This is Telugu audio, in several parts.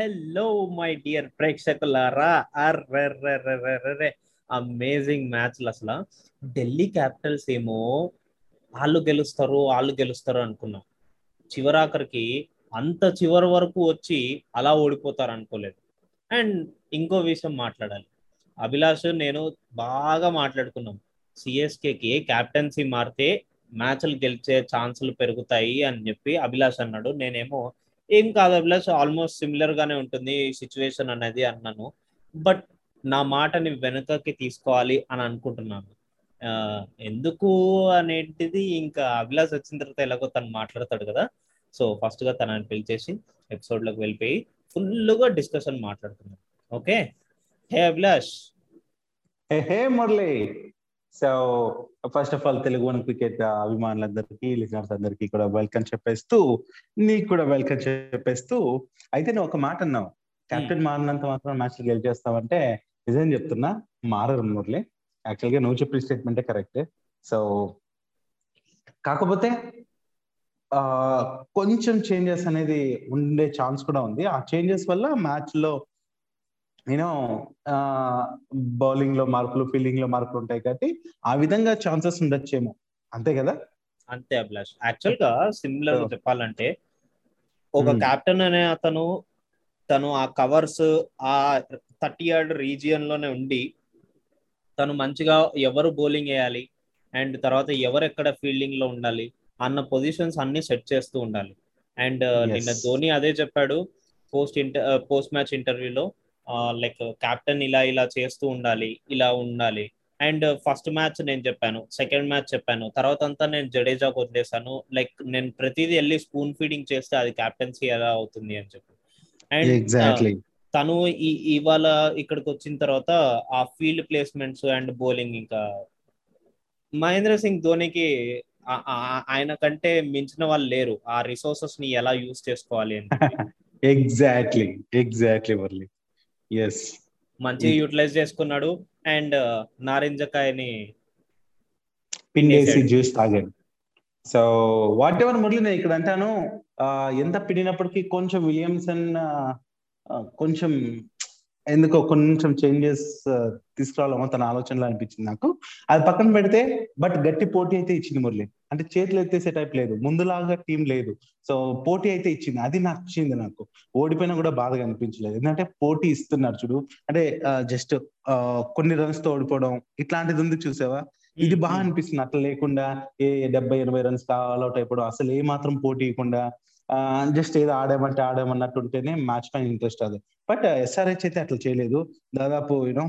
హలో మై డియర్ ప్రేక్షకులారా. అర్రెర్రెర్రెర్రెర్రె. అమేజింగ్ మ్యాచ్లు అసలు. ఢిల్లీ క్యాపిటల్స్ ఏమో వాళ్ళు గెలుస్తారు వాళ్ళు గెలుస్తారు అనుకున్నాం. చివరాఖరికి అంత చివరి వరకు వచ్చి అలా ఓడిపోతారు అనుకోలేదు. అండ్ ఇంకో విషయం మాట్లాడాలి. అభిలాష్ నేను బాగా మాట్లాడుకున్నాం. సిఎస్కేకి క్యాప్టెన్సీ మారితే మ్యాచ్లు గెలిచే ఛాన్సులు పెరుగుతాయి అని చెప్పి అభిలాష్ అన్నాడు. నేనేమో ఏం కాదు అభిలాష్ ఆల్మోస్ట్ సిమిలర్ గానే ఉంటుంది ఈ సిచ్యువేషన్ అనేది అన్నాను. బట్ నా మాటని వెనుకకి తీసుకోవాలి అని అనుకుంటున్నాను. ఎందుకు అనేటిది ఇంకా అభిలాష్ వచ్చిన తర్వాత ఎలాగో తను మాట్లాడతాడు కదా. సో ఫస్ట్గా తనని పిలిచేసి ఎపిసోడ్లోకి వెళ్ళిపోయి ఫుల్గా డిస్కషన్ మాట్లాడుతున్నాం okay hey Abhilash. Hey Murali. So first of all Telugu one cricket అభిమానులందరికీ లిజనర్స్ అందరికీ కూడా వెల్కమ్ చెప్పేస్తూ నీకు కూడా వెల్కమ్ చెప్పేస్తూ అయితే నువ్వు ఒక మాట అన్నావు. కెప్టెన్ మారినంత మాత్రం మ్యాచ్ గెలిచేస్తావంటే నిజం చెప్తున్నా మారరు మురళి. యాక్చువల్గా నువ్వు చెప్పిన స్టేట్మెంటే కరెక్ట్ సో కాకపోతే ఆ కొంచెం చేంజెస్ అనేది ఉండే ఛాన్స్ కూడా ఉంది. ఆ చేంజెస్ వల్ల మ్యాచ్లో యూనో బౌలింగ్లో మార్పులు ఫీల్డింగ్లో మార్పులు ఉంటాయి కాబట్టి ఆ విధంగా ఛాన్సెస్ ఉండొచ్చేమో. అంతే కదా? అంతే అభిలాష్. యాక్చువల్గా సిమిలర్ చెప్పాలంటే ఒక కెప్టెన్ అనే అతను తను ఆ కవర్స్ ఆ థర్టీ యార్డ్ రీజియన్లోనే ఉండి తను మంచిగా ఎవరు బౌలింగ్ వేయాలి అండ్ తర్వాత ఎవరు ఎక్కడ ఫీల్డింగ్లో ఉండాలి అన్న పొజిషన్స్ అన్ని సెట్ చేస్తూ ఉండాలి. అండ్ నిన్న ధోని అదే చెప్పాడు పోస్ట్ ఇంటర్ పోస్ట్ మ్యాచ్ ఇంటర్వ్యూలో లైక్ కెప్టెన్ ఇలా ఇలా చేస్తూ ఉండాలి ఇలా ఉండాలి. అండ్ ఫస్ట్ మ్యాచ్ నేను చెప్పాను సెకండ్ మ్యాచ్ చెప్పాను. తర్వాత అంతా నేను జడేజాకు వదిలేసాను లైక్ నేను ప్రతిదీ వెళ్ళి స్పూన్ ఫీడింగ్ చేస్తే అది కెప్టెన్సీ ఎలా అవుతుంది అని చెప్పి. అండ్ తను ఈ ఇవాళ ఇక్కడికి వచ్చిన తర్వాత ఆ ఫీల్డ్ ప్లేస్మెంట్స్ అండ్ బౌలింగ్ ఇంకా మహేంద్ర సింగ్ ధోనికి ఆయన కంటే మించిన వాళ్ళు లేరు. ఆ రిసోర్సెస్ని ఎలా యూజ్ చేసుకోవాలి అని ఎగ్జాక్ట్లీ ఎగ్జాక్ట్లీ వర్లీ ఎస్ మంచిగా యూటిలైజ్ చేసుకున్నాడు అండ్ నారింజకాయని పిండేసి జ్యూస్ తాగాడు. సో వాట్ ఎవర్ మురళి నేను ఇక్కడ అంటాను ఎంత పిండినప్పటికీ కొంచెం విలియమ్సన్ కొంచెం ఎందుకో కొంచెం చేంజెస్ తీసుకురావాలేమో తన ఆలోచనలో అనిపించింది నాకు. అది పక్కన పెడితే బట్ గట్టి పోటీ అయితే ఇచ్చింది మురళి. అంటే చేతులు ఎత్తేసే టైప్ లేదు. ముందులాగా టీం లేదు. సో పోటీ అయితే ఇచ్చింది. అది నచ్చింది నాకు. ఓడిపోయినా కూడా బాధగా అనిపించలేదు. ఎందుకంటే పోటీ ఇస్తున్నారు చూడు. అంటే జస్ట్ కొన్ని రన్స్తో ఓడిపోవడం ఇట్లాంటిది ఉంది చూసావా? ఇది బాగా అనిపిస్తుంది. అట్లా లేకుండా ఏ డెబ్బై ఎనభై రన్స్ అవుట్ అయిపోవడం అసలు ఏ మాత్రం పోటీ ఇవ్వకుండా జస్ట్ ఏదో ఆడామంటే ఆడామన్నట్టు ఉంటేనే మ్యాచ్ పైన ఇంట్రెస్ట్ అది. బట్ ఎస్ఆర్హెచ్ అయితే అట్లా చేయలేదు. దాదాపు యూనో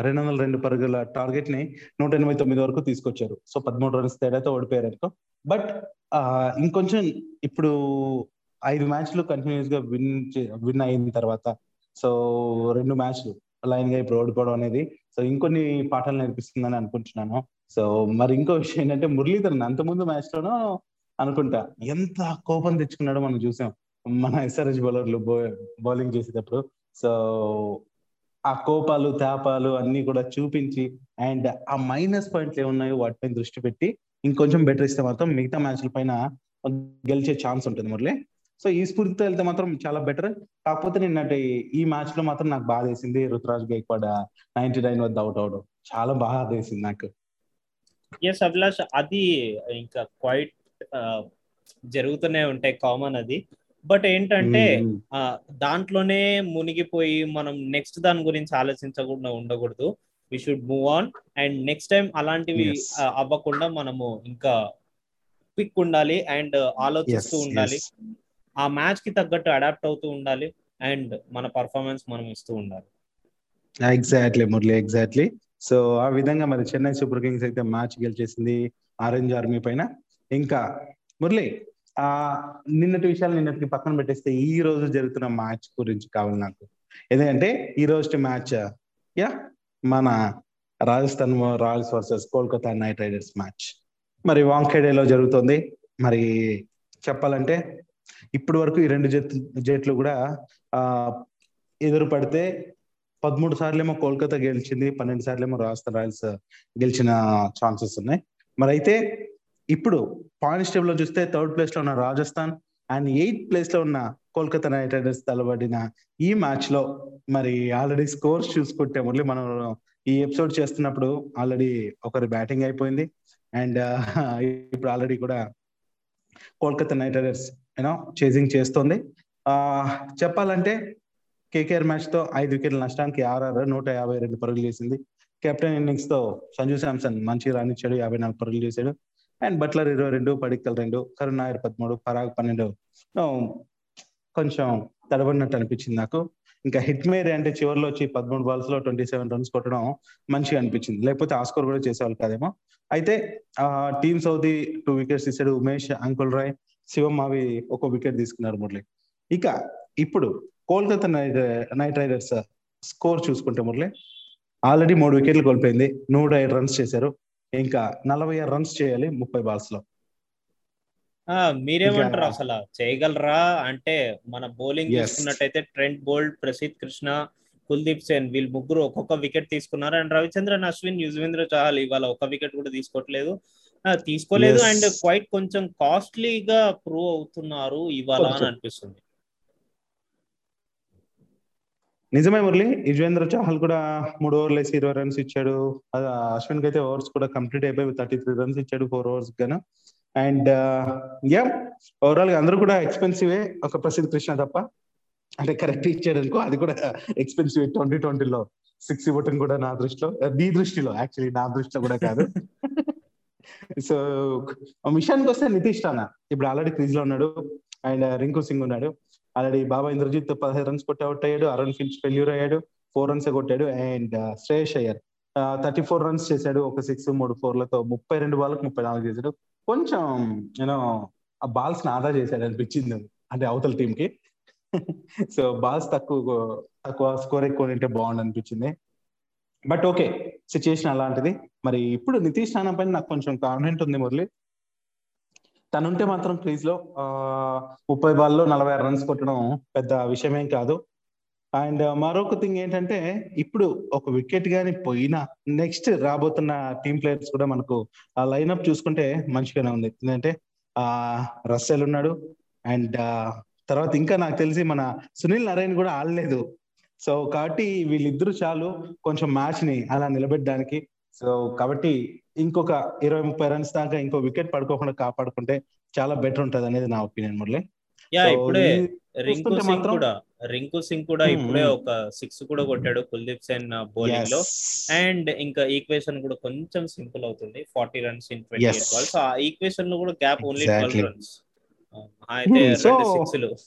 రెండు వందల రెండు పరుగుల టార్గెట్ని నూట ఎనభై తొమ్మిది వరకు తీసుకొచ్చారు. సో పదమూడు రన్స్ తేడాతో ఓడిపోయారు అనుకో. బట్ ఇంకొంచెం ఇప్పుడు ఐదు మ్యాచ్లు కంటిన్యూస్గా విన్ విన్ అయిన తర్వాత సో రెండు మ్యాచ్లు లైన్గా ఇప్పుడు ఓడిపోవడం అనేది సో ఇంకొన్ని పాఠాలు నేర్పిస్తుందని అనుకుంటున్నాను. సో మరి ఇంకో విషయం ఏంటంటే మురళీధరన్ అంతకుముందు మ్యాచ్ లోనూ అనుకుంటా ఎంత కోపం తెచ్చుకున్నాడో మనం చూసాం. మన ఎస్ఆర్ఎస్ బౌలర్లు బౌలింగ్ చేసేటప్పుడు. సో ఆ కోపాలు తాపాలు అన్ని కూడా చూపించి అండ్ ఆ మైనస్ పాయింట్లు ఏమున్నాయో వాటిపైన దృష్టి పెట్టి ఇంకొంచెం బెటర్ ఇస్తే మాత్రం మిగతా మ్యాచ్ల పైన గెలిచే ఛాన్స్ ఉంటుంది మురళి. సో ఈ స్ఫూర్తితో వెళ్తే మాత్రం చాలా బెటర్. కాకపోతే నిన్నటి ఈ మ్యాచ్లో మాత్రం నాకు బాధ వేసింది రుతురాజ్ గైక్వాడ్ నైన్టీ నైన్ వద్ద అవుట్ అవడం చాలా బాగా వేసింది నాకు. ఎస్ అభిలాష్ అది ఇంకా క్వైట్ జరుగుతూనే ఉంటాయి కామన్ అది. బట్ ఏంటంటే దాంట్లోనే మునిగిపోయి మనం నెక్స్ట్ దాని గురించి ఆలోచించకుండా ఉండకూడదు. We should move on and next time అలాంటివి అవ్వకుండా మనము ఇంకా క్విక్ ఉండాలి. అండ్ ఆలోచిస్తూ ఉండాలి. ఆ మ్యాచ్కి తగ్గట్టు అడాప్ట్ అవుతూ ఉండాలి. అండ్ మన పర్ఫార్మెన్స్ మనం ఇస్తూ ఉండాలి. ఎగ్జాక్ట్లీ మురళి ఎగ్జాక్ట్లీ సో ఆ విధంగా మరి చెన్నై సూపర్ కింగ్స్ అయితే మ్యాచ్ గెలిచేసింది ఆరెంజ్ ఆర్మీ పైన. ఇంకా మురళి ఆ నిన్నటి విషయాలు నిన్నటికి పక్కన పెట్టేస్తే ఈ రోజు జరుగుతున్న మ్యాచ్ గురించి కావాలి నాకు. ఎందుకంటే ఈ రోజు మ్యాచ్ యా మన Rajasthan Royals versus Kolkata Knight Riders match. మరి వాంఖేడేలో జరుగుతుంది. మరి చెప్పాలంటే ఇప్పటి వరకు ఈ రెండు జట్లు జట్లు కూడా ఆ ఎదురు పడితే పదమూడు సార్లేమో కోల్కతా గెలిచింది పన్నెండు సార్లేమో రాజస్థాన్ రాయల్స్ గెలిచిన ఛాన్సెస్ ఉన్నాయి. మరి అయితే ఇప్పుడు పాయింట్స్ టేబుల్లో చూస్తే థర్డ్ ప్లేస్లో ఉన్న రాజస్థాన్ అండ్ ఎయిత్ ప్లేస్లో ఉన్న కోల్కతా నైట్ రైడర్స్ తలబడిన ఈ మ్యాచ్లో మరి ఆల్రెడీ స్కోర్స్ చూసుకుంటే మళ్ళీ మనం ఈ ఎపిసోడ్ చేస్తున్నప్పుడు ఆల్రెడీ ఒకరి బ్యాటింగ్ అయిపోయింది. అండ్ ఇప్పుడు ఆల్రెడీ కూడా Kolkata Knight Riders you know chasing చేస్తుంది. చెప్పాలంటే కేకేఆర్ మ్యాచ్తో ఐదు వికెట్ల నష్టానికి ఆర్ఆర్ నూట యాభై రెండు పరుగులు చేసింది కెప్టెన్ ఇన్నింగ్స్తో సంజు శాంసన్ మంచి రాణించాడు యాభై నాలుగు పరుగులు చేశాడు. అండ్ బట్లర్ ఇరవై రెండు పడిక్కల్ రెండు కరుణ్ నాయర్ పదమూడు పరాగ్ పన్నెండు. కొంచెం తడబడినట్టు అనిపించింది నాకు. ఇంకా హిట్ మేరీ అంటే చివరిలో వచ్చి పదమూడు బాల్స్లో ట్వంటీ సెవెన్ రన్స్ కొట్టడం మంచిగా అనిపించింది. లేకపోతే ఆ స్కోర్ కూడా చేసేవాళ్ళు కాదేమో. అయితే టీమ్ సౌదీ టూ వికెట్స్ తీసాడు ఉమేష్ అంకుల్ రాయ్ శివం మావి ఒక వికెట్ తీసుకున్నారు మురళి. ఇక ఇప్పుడు Kolkata Knight Knight Riders score చూసుకుంటే మురళి ఆల్రెడీ మూడు వికెట్లు కోల్పోయింది. నూట ఐదు రన్స్ చేశారు. ఇంకా నలభై ఆరు రన్స్ చేయాలి ముప్పై బాల్స్లో. మీరేమంటారు అసలు? చేయగలరా? అంటే మన బౌలింగ్ చూసుకున్నట్టయితే ట్రెంట్ బోల్డ్ ప్రసిద్ కృష్ణ కుల్దీప్ సేన్ వీళ్ళు ముగ్గురు ఒక్కొక్క వికెట్ తీసుకున్నారు. అండ్ రవిచంద్రన్ అశ్విన్ యుజ్వేంద్ర చహల్ ఇవాళ ఒక వికెట్ కూడా తీసుకోవట్లేదు. తీసుకోలేదు. అండ్ క్వైట్ కొంచెం కాస్ట్లీగా ప్రూవ్ అవుతున్నారు ఇవాళ అని అనిపిస్తుంది. నిజమే మురళి. యుజ్వేంద్ర చహల్ కూడా మూడు ఓవర్లు వేసి ఇరవై రన్స్ ఇచ్చాడు. అశ్విన్కి అయితే ఓవర్స్ కూడా కంప్లీట్ అయిపోయి థర్టీ త్రీ రన్స్ ఇచ్చాడు ఫోర్ ఓవర్స్ గాను. అండ్ యా ఓవరాల్గా అందరూ కూడా ఎక్స్పెన్సివే ఒక ప్రసిద్ధ కృష్ణ తప్ప. అంటే కరెక్ట్ ఇచ్చాడు అనుకో అది కూడా ఎక్స్పెన్సివ్ ట్వంటీ ట్వంటీలో సిక్స్ ఇవ్వటం కూడా నా దృష్టిలో నీ దృష్టిలో యాక్చువల్లీ నా దృష్టిలో కూడా కాదు. సో మిషానికి వస్తే నితీష్ రానా? ఇప్పుడు ఆల్రెడీ క్రీజ్లో ఉన్నాడు. అండ్ రింకు సింగ్ ఉన్నాడు. ఆల్రెడీ బాబా ఇంద్రజిత్ పదహైదు రన్స్ కొట్టి అవుట్ అయ్యాడు అరుణ్ ఫిన్స్ ఫెయిల్యూర్ అయ్యాడు ఫోర్ రన్స్ కొట్టాడు and uh, Shreyas Iyer thirty four runs చేశాడు ఒక సిక్స్ మూడు ఫోర్లతో ముప్పై రెండు బాల్కి ముప్పై నాలుగు చేశాడు. కొంచెం యూనో ఆ బాల్స్ని ఆదా చేశాడు అనిపించింది అంటే అవతల టీం కి. సో బాల్స్ తక్కువ తక్కువ స్కోర్ ఎక్కువ ఉంటే బాగుండు అనిపించింది. బట్ ఓకే సిచ్యుయేషన్ అలాంటిది. మరి ఇప్పుడు నితీష్ రాణా పైన నాకు కొంచెం కాన్ఫిడెంట్ ఉంది మురళి. తనుంటే మాత్రం క్రీజ్లో ముప్పై బాల్లో నలభై ఆరు రన్స్ కొట్టడం పెద్ద విషయమేం కాదు. అండ్ మరొక థింగ్ ఏంటంటే ఇప్పుడు ఒక వికెట్ గాని పోయినా నెక్స్ట్ రాబోతున్న టీమ్ ప్లేయర్స్ కూడా మనకు ఆ లైన్అప్ చూసుకుంటే మంచిగానే ఉంది. ఎందుకంటే ఆ రస్సెల్ ఉన్నాడు. అండ్ తర్వాత ఇంకా నాకు తెలిసి మన సునీల్ నారాయణ కూడా ఆడలేదు. సో కాబట్టి వీళ్ళిద్దరూ చాలు కొంచెం మ్యాచ్ని అలా నిలబెట్టడానికి. సో కాబట్టి ఇంకొక ఇరవై ముప్పై రన్స్ దాకా ఇంకో వికెట్ పడుకోకుండా కాపాడుకుంటే చాలా బెటర్ ఉంటది అనేది నా ఒపీనియన్ మురళి. యా ఇప్పుడే రింకు సింగ్ కూడా రింకు సింగ్ కూడా ఇప్పుడే ఒక సిక్స్ కూడా కొట్టాడు కుల్దీప్ సేన్ బౌలింగ్లో. అండ్ ఇంకా ఈక్వేషన్ కూడా కొంచెం సింపుల్ అవుతుంది forty runs in twenty eight balls ఆ ఈక్వేషన్లో కూడా గ్యాప్ ఓన్లీ ట్వెల్వ్ రన్స్ అయితే రెండు సిక్స్లు ఓహో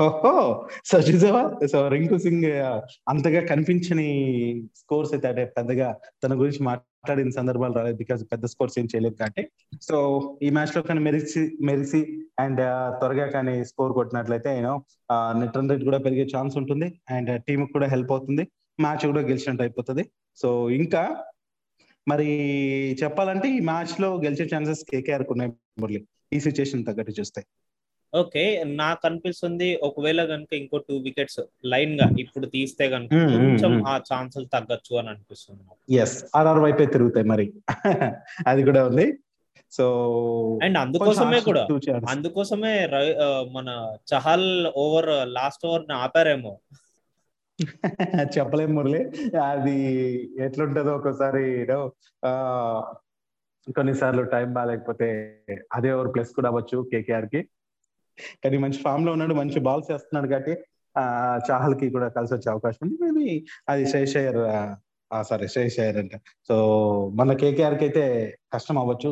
సో చూసావా? సో రింకు సింగ్ అంతగా కనిపించని స్కోర్స్ అయితే అంటే పెద్దగా తన గురించి మాట్లాడిన సందర్భాలు రాలేదు బికాస్ పెద్ద స్కోర్స్ ఏం చేయలేదు కాబట్టి. సో ఈ మ్యాచ్లో కానీ మెరిసి మెరిసి అండ్ త్వరగా కానీ score కొట్టినట్లయితే you know net run rate కూడా పెరిగే ఛాన్స్ ఉంటుంది అండ్ టీమ్ కూడా హెల్ప్ అవుతుంది. మ్యాచ్ కూడా గెలిచినట్టు అయిపోతుంది. సో ఇంకా మరి చెప్పాలంటే ఈ మ్యాచ్లో గెలిచే ఛాన్సెస్ కేకేఆర్ ఉన్నాయి మురళి. ఈ సిచ్యుయేషన్ తగ్గట్టు చూస్తే. ఓకే నాకు అనిపిస్తుంది ఒకవేళ కనుక ఇంకో టూ వికెట్స్ లైన్గా ఇప్పుడు తీస్తే కనుక కొంచెం ఆ ఛాన్సులు తగ్గచ్చు అని అనిపిస్తుంది ఎస్ ఆర్ఆర్ వైపే తిరుగుతాయి మరి. అది కూడా ఉంది. సో అండ్ అందుకోసమే కూడా అందుకోసమే మన చహల్ ఓవర్ లాస్ట్ ఓవర్ ఆపారేమో. చెప్పలేం మురళి. అది ఎట్లుంటదో ఒకసారి కొన్నిసార్లు టైం బాగాలేకపోతే అదే ఓవర్ ప్లస్ కూడా అవ్వచ్చు కేకేఆర్కి కానీ మంచి ఫామ్లో ఉన్నాడు మంచి బాల్స్ వేస్తున్నాడు కాబట్టి ఆ చాహల్కి కూడా కలిసి వచ్చే అవకాశం ఉంది. మేబీ అది శ్రేషయ్యర్ సారీ శ్రేషయ్యర్ అంటే. సో మన కేకేఆర్కి అయితే కష్టం అవ్వచ్చు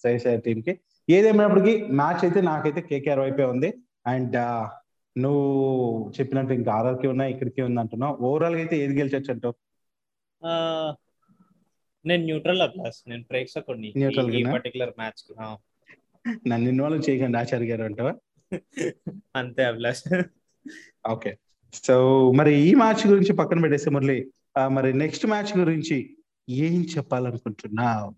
శ్రేషయ్యర్ టీమ్కి ఏదేమైనప్పటికీ మ్యాచ్ అయితే నాకైతే కేకేఆర్ వైపే ఉంది. అండ్ నువ్వు చెప్పినట్టు ఇంకా ఆర్ఆర్కి ఉన్నాయి ఇక్కడికి ఉంది అంటున్నావు. ఓవరాల్గా అయితే ఏది గెలిచొచ్చు అంటావు నేను న్యూట్రల్ ప్లస్ నేను ప్రేక్షకుడిని. ఈ పర్టికులర్ మ్యాచ్కి నన్ను ఇన్వాల్వ్ చేయకండి ఆచార్య గారు అంటావా? అంతే అభిలాష్. ఓకే. సో మరి ఈ మ్యాచ్ గురించి పక్కన పెట్టేస్తే మురళి మరి నెక్స్ట్ మ్యాచ్ గురించి ఏం చెప్పాలనుకుంటున్నావు?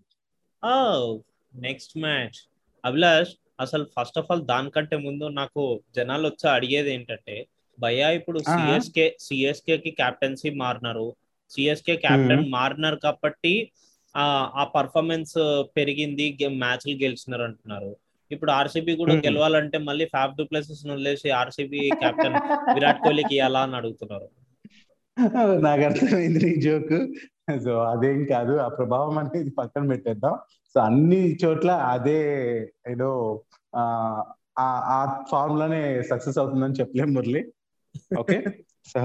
Next match. అభిలాష్ అసలు ఫస్ట్ ఆఫ్ ఆల్ దానికంటే ముందు నాకు జనాలు వచ్చి అడిగేది ఏంటంటే భయ్యా ఇప్పుడు సిఎస్కే సిఎస్కే కి కెప్టెన్సీ మారినారు. సిఎస్కే కెప్టెన్ మారినారు కాబట్టి ఆ పర్ఫార్మెన్స్ పెరిగింది మ్యాచ్లు గెలిచినారు అంటున్నారు. ఇప్పుడు ఆర్సీబీ కూడా. గెలవాలంటే మళ్ళీ ఫ్యాఫ్ డూప్లెసెస్ వదిలేసి ఆర్సీబీ కెప్టెన్ విరాట్ కోహ్లీకి ఎలా అని అడుగుతున్నారు. నాకు అర్థమైంది నీ జోక్ సో అదేం కాదు. ఆ ప్రభావం అనేది పక్కన పెట్టేద్దాం. సో అన్ని చోట్ల అదే ఏదో ఆ ఫార్ములానే సక్సెస్ అవుతుందని చెప్పలేం మురళి. ఓకే సో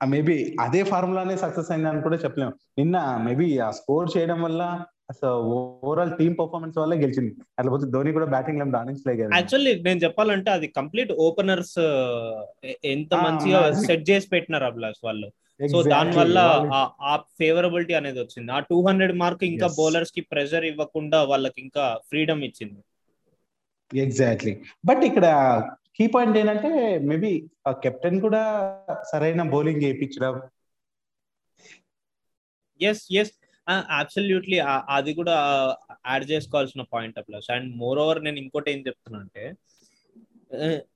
మేబీ అదే ఫార్ములానే సక్సెస్ అయిందని కూడా చెప్పలేము నిన్న మేబీ ఆ స్కోర్ చేయడం వల్ల అసలు ఓవరాల్ టీమ్ పర్ఫార్మెన్స్ వల్ల గెలిచింది. అట్లా పోతే ధోని కూడా బ్యాటింగ్లో రాణించలే కదా. యాక్చువల్లీ నేను చెప్పాలంటే అది కంప్లీట్ ఓపెనర్స్ ఎంత మంచిగా. సెట్ చేసి పెట్టినారు అభిలాష్ వాళ్ళు. సో. దాని వల్ల ఆ- ఫేవరబిలిటీ అనేది వచ్చింది. ఆ టూ హండ్రెడ్ మార్క్ ఇంకా. బౌలర్స్కి ప్రెషర్ ఇవ్వకుండా వాళ్ళకి ఇంకా ఫ్రీడమ్ ఇచ్చింది. ఎగ్జాక్ట్లీ బట్ ఇక్కడ కీ పాయింట్ ఏంటంటే మేబీ ఆ కెప్టెన్ కూడా సరైన బౌలింగ్ వేయించడం ఎస్ ఎస్ అబ్సల్యూట్లీ అది కూడా యాడ్ చేసుకోవాల్సిన point plus and more over నేను ఇంకోటి ఏం చెప్తున్నా అంటే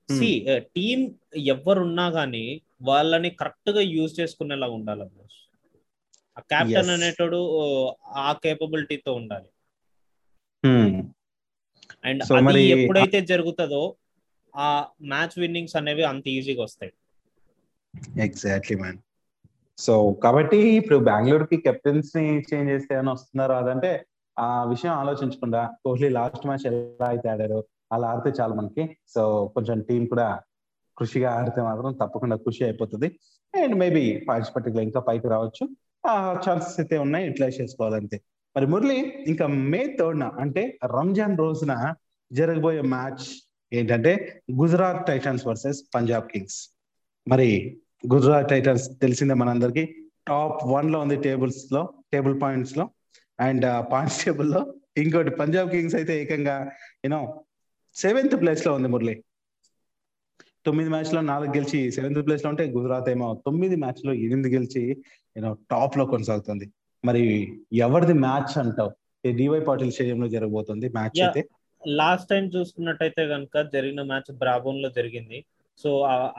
సి టీమ్ ఎవరున్నా కానీ వాళ్ళని కరెక్ట్గా యూజ్ చేసుకునేలా ఉండాలి ప్లస్ ఆ కెప్టెన్. అనేటోడు ఆ కేపబిలిటీతో ఉండాలి. అండ్ So అది ఎప్పుడైతే జరుగుతుందో ఆ మ్యాచ్ విన్నింగ్స్ అనేవి అంత ఈజీగా వస్తాయి. ఎగ్జాక్ట్లీ మ్యాన్ సో కాబట్టి ఇప్పుడు బెంగళూరుకి కెప్టెన్స్ని చేంజ్ చేస్తే అని వస్తున్నారు? అదంటే ఆ విషయం ఆలోచించకుండా కోహ్లీ లాస్ట్ మ్యాచ్ ఎలా అయితే ఆడారో అలా ఆడితే చాలు మనకి. సో కొంచెం టీం కూడా కృషిగా ఆడితే మాత్రం తప్పకుండా ఖుషి అయిపోతుంది. అండ్ మేబీ పాయింట్స్ పట్టికలో ఇంకా పైకి రావచ్చు. ఆ ఛాన్సెస్ అయితే ఉన్నాయి యూటిలైజ్ చేసుకోవాలంతే. మరి మురళి ఇంకా మే థర్డ్ అంటే రంజాన్ రోజున జరగబోయే మ్యాచ్ ఏంటంటే Gujarat Titans versus Punjab Kings. మరి గుజరాత్ టైటన్స్ తెలిసిందే మనందరికి. టాప్ వన్లో ఉంది టేబుల్స్లో టేబుల్ పాయింట్స్లో అండ్ పాయింట్స్ టేబుల్లో ఇంకోటి పంజాబ్ కింగ్స్ అయితే ఏకంగా యూనో సెవెంత్ ప్లేస్లో ఉంది మురళి. తొమ్మిది మ్యాచ్లో నాలుగు గెలిచి సెవెంత్ ప్లేస్లో ఉంటే గుజరాత్ ఏమో తొమ్మిది మ్యాచ్లో ఎనిమిది గెలిచి యూనో టాప్లో కొనసాగుతుంది. మరి ఎవరిది మ్యాచ్ అంటావు? డివై పాటిల్ స్టేడియం లో జరగబోతుంది మ్యాచ్. అయితే. లాస్ట్ టైం చూసుకున్నట్టయితే కనుక జరిగిన మ్యాచ్ బ్రాబోన్లో జరిగింది. సో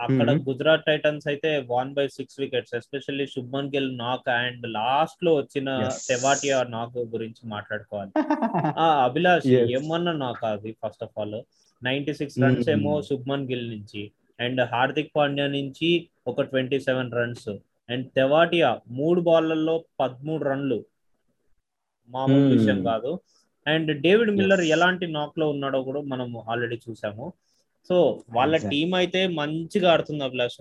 అక్కడ. గుజరాత్ టైటన్స్ అయితే won by six wickets especially Shubman Gill knock and లాస్ట్లో వచ్చిన. తెవాటియా నాక్ గురించి మాట్లాడుకోవాలి ఆ అభిలాష్. ఏమన్నా నాకు అది first of all ninety six runs. ఏమో శుభ్మన్ గిల్ నుంచి అండ్ హార్దిక్ పాండ్యా నుంచి ఒక twenty seven runs and Tewatia మూడు బాళ్ళలో పదమూడు రన్లు మామూలు. విషయం కాదు అండ్ డేవిడ్ మిల్లర్. ఎలాంటి నాక్లో ఉన్నాడో కూడా మనం ఆల్రెడీ చూసాము సో వాళ్ళ. టీం అయితే మంచిగా ఆడుతుంది అభిలాష్.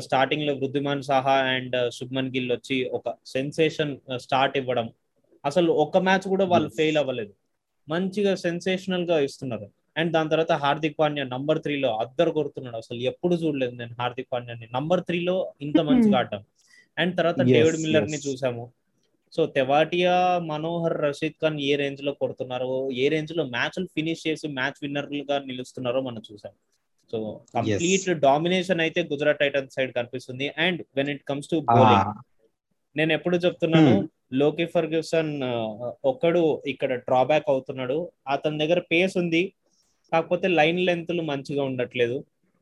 స్టార్టింగ్లో వృద్ధిమాన్ సాహా అండ్ శుభ్మన్ గిల్ వచ్చి ఒక సెన్సేషన్ స్టార్ట్ ఇవ్వడం. అసలు ఒక్క మ్యాచ్ కూడా వాళ్ళు. ఫెయిల్ అవ్వలేదు. మంచిగా సెన్సేషనల్గా ఇస్తున్నారు. అండ్ దాని తర్వాత హార్దిక్ పాండ్యా నంబర్ త్రీ లో అద్దరు కొడుతున్నాడు. అసలు ఎప్పుడు చూడలేదు నేను హార్దిక్ పాండ్యాని. నంబర్ త్రీ లో ఇంత మంచిగా ఆడటం అండ్ తర్వాత డేవిడ్ మిల్లర్ని. చూసాము. సో తెవాటియా మనోహర్ రషీద్ ఖాన్ ఏ రేంజ్లో కొడుతున్నారో ఏ రేంజ్లో మ్యాచ్లు ఫినిష్ చేసి మ్యాచ్ విన్నర్లుగా నిలుస్తున్నారో మనం చూసాం. సో కంప్లీట్ డామినేషన్ అయితే గుజరాత్ టైటన్స్ సైడ్ కనిపిస్తుంది. And when it comes to bowling నేను ఎప్పుడు చెప్తున్నాను లోకి ఫర్గ్యూసన్ ఒక్కడు ఇక్కడ డ్రాబ్యాక్ అవుతున్నాడు. అతని దగ్గర పేస్ ఉంది కాకపోతే లైన్ లెంత్లు మంచిగా ఉండట్లేదు.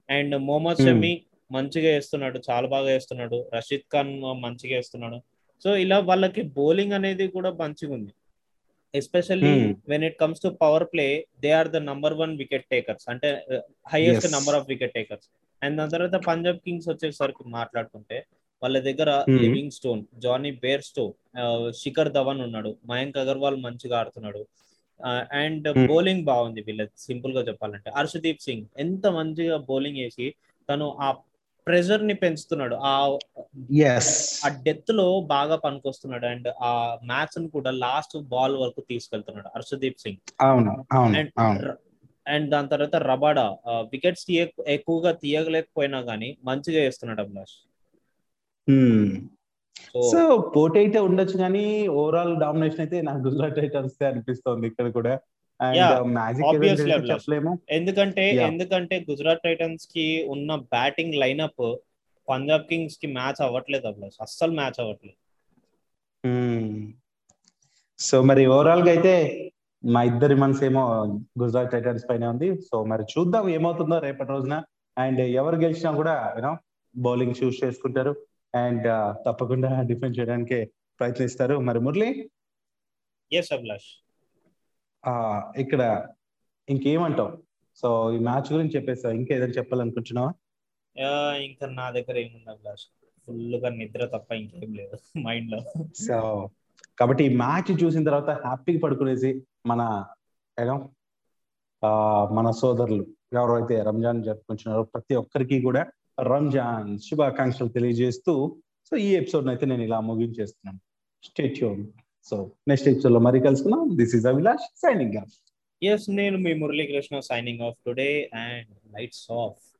And Mohammed Hmm. షమి మంచిగా వేస్తున్నాడు చాలా బాగా వేస్తున్నాడు. రషీద్ ఖాన్ మంచిగా వేస్తున్నాడు. సో ఇలా వాళ్ళకి బౌలింగ్ అనేది కూడా మంచిగా ఉంది especially Hmm. When it comes to power play they are the number one wicket takers అంటే highest. Number of wicket takers and దాని తర్వాత పంజాబ్ కింగ్స్ వచ్చేసరికి మాట్లాడుకుంటే వాళ్ళ దగ్గర Hmm. Livingstone Jonny Bairstow Shikhar Dhawan ఉన్నాడు మయాంక్ అగర్వాల్ మంచిగా ఆడుతున్నాడు అండ్ Hmm. బౌలింగ్ బాగుంది వీళ్ళది సింపుల్గా చెప్పాలంటే హర్షదీప్ సింగ్ ఎంత మంచిగా బౌలింగ్ వేసి తను ఆ ప్రెజర్ని పెంచుతున్నాడు. ఆ ఆ డెత్లో బాగా పనికొస్తున్నాడు. అండ్ ఆ మ్యాచ్ని కూడా లాస్ట్ బాల్ వరకు తీసుకెళ్తున్నాడు హర్షదీప్ సింగ్. అవును అవును అండ్ దాని తర్వాత రబాడా వికెట్స్ ఎక్కువగా తీయలేకపోయినా గానీ మంచిగా వేస్తున్నాడు అభిలాష్. సో సో పోటీ అయితే ఉండొచ్చు కానీ ఓవరాల్ డామినేషన్ అయితే నాకు గుజరాత్ టైటన్స్ అనిపిస్తోంది ఇక్కడ కూడా. చెప్పలేము. ఎందుకంటే. ఎందుకంటే గుజరాత్ టైటన్స్కి ఉన్న బ్యాటింగ్ లైనప్ పంజాబ్ కింగ్స్కి మ్యాచ్ అవ్వట్లేదు అభిలాష్ అస్సలు మ్యాచ్ అవ్వట్లేదు. సో మరి ఓవరాల్గా అయితే మా ఇద్దరి మనసు ఏమో గుజరాత్ టైటన్స్ పైన ఉంది. సో మరి చూద్దాం ఏమవుతుందో రేపటి రోజున. అండ్ ఎవరు గెలిచినా కూడా యూనో బౌలింగ్ చూస్ చేసుకుంటారు. అండ్ తప్పకుండా డిఫెండ్ చేయడానికి ప్రయత్నిస్తారు. మరి మురళి? ఎస్ అభిలాష్ ఇక్కడ ఇంకేమంటావు? సో ఈ మ్యాచ్ గురించి చెప్పేసావు ఇంకా ఏదైనా చెప్పాలనుకుంటున్నావా ఇంకా నా దగ్గర ఏముంది అభిలాష్ ఫుల్గా నిద్ర తప్ప ఇంకేం లేదు మైండ్లో. సో కాబట్టి ఈ మ్యాచ్ చూసిన తర్వాత హ్యాపీగా పడుకునేసి మన ఏదో మన సోదరులు ఎవరైతే రంజాన్ జరుపుకుంటున్నారో ప్రతి ఒక్కరికి కూడా రంజాన్ శుభాకాంక్షలు తెలియజేస్తూ సో ఈ ఎపిసోడ్ అయితే నేను ఇలా ముగించేస్తున్నాను. స్టేట్యూన్ సో నెక్స్ట్ ఎపిసోడ్లో మరి కలుసుకుందాం. This is Abhilash signing off yes నేను మీ Murali Krishna signing off today and lights off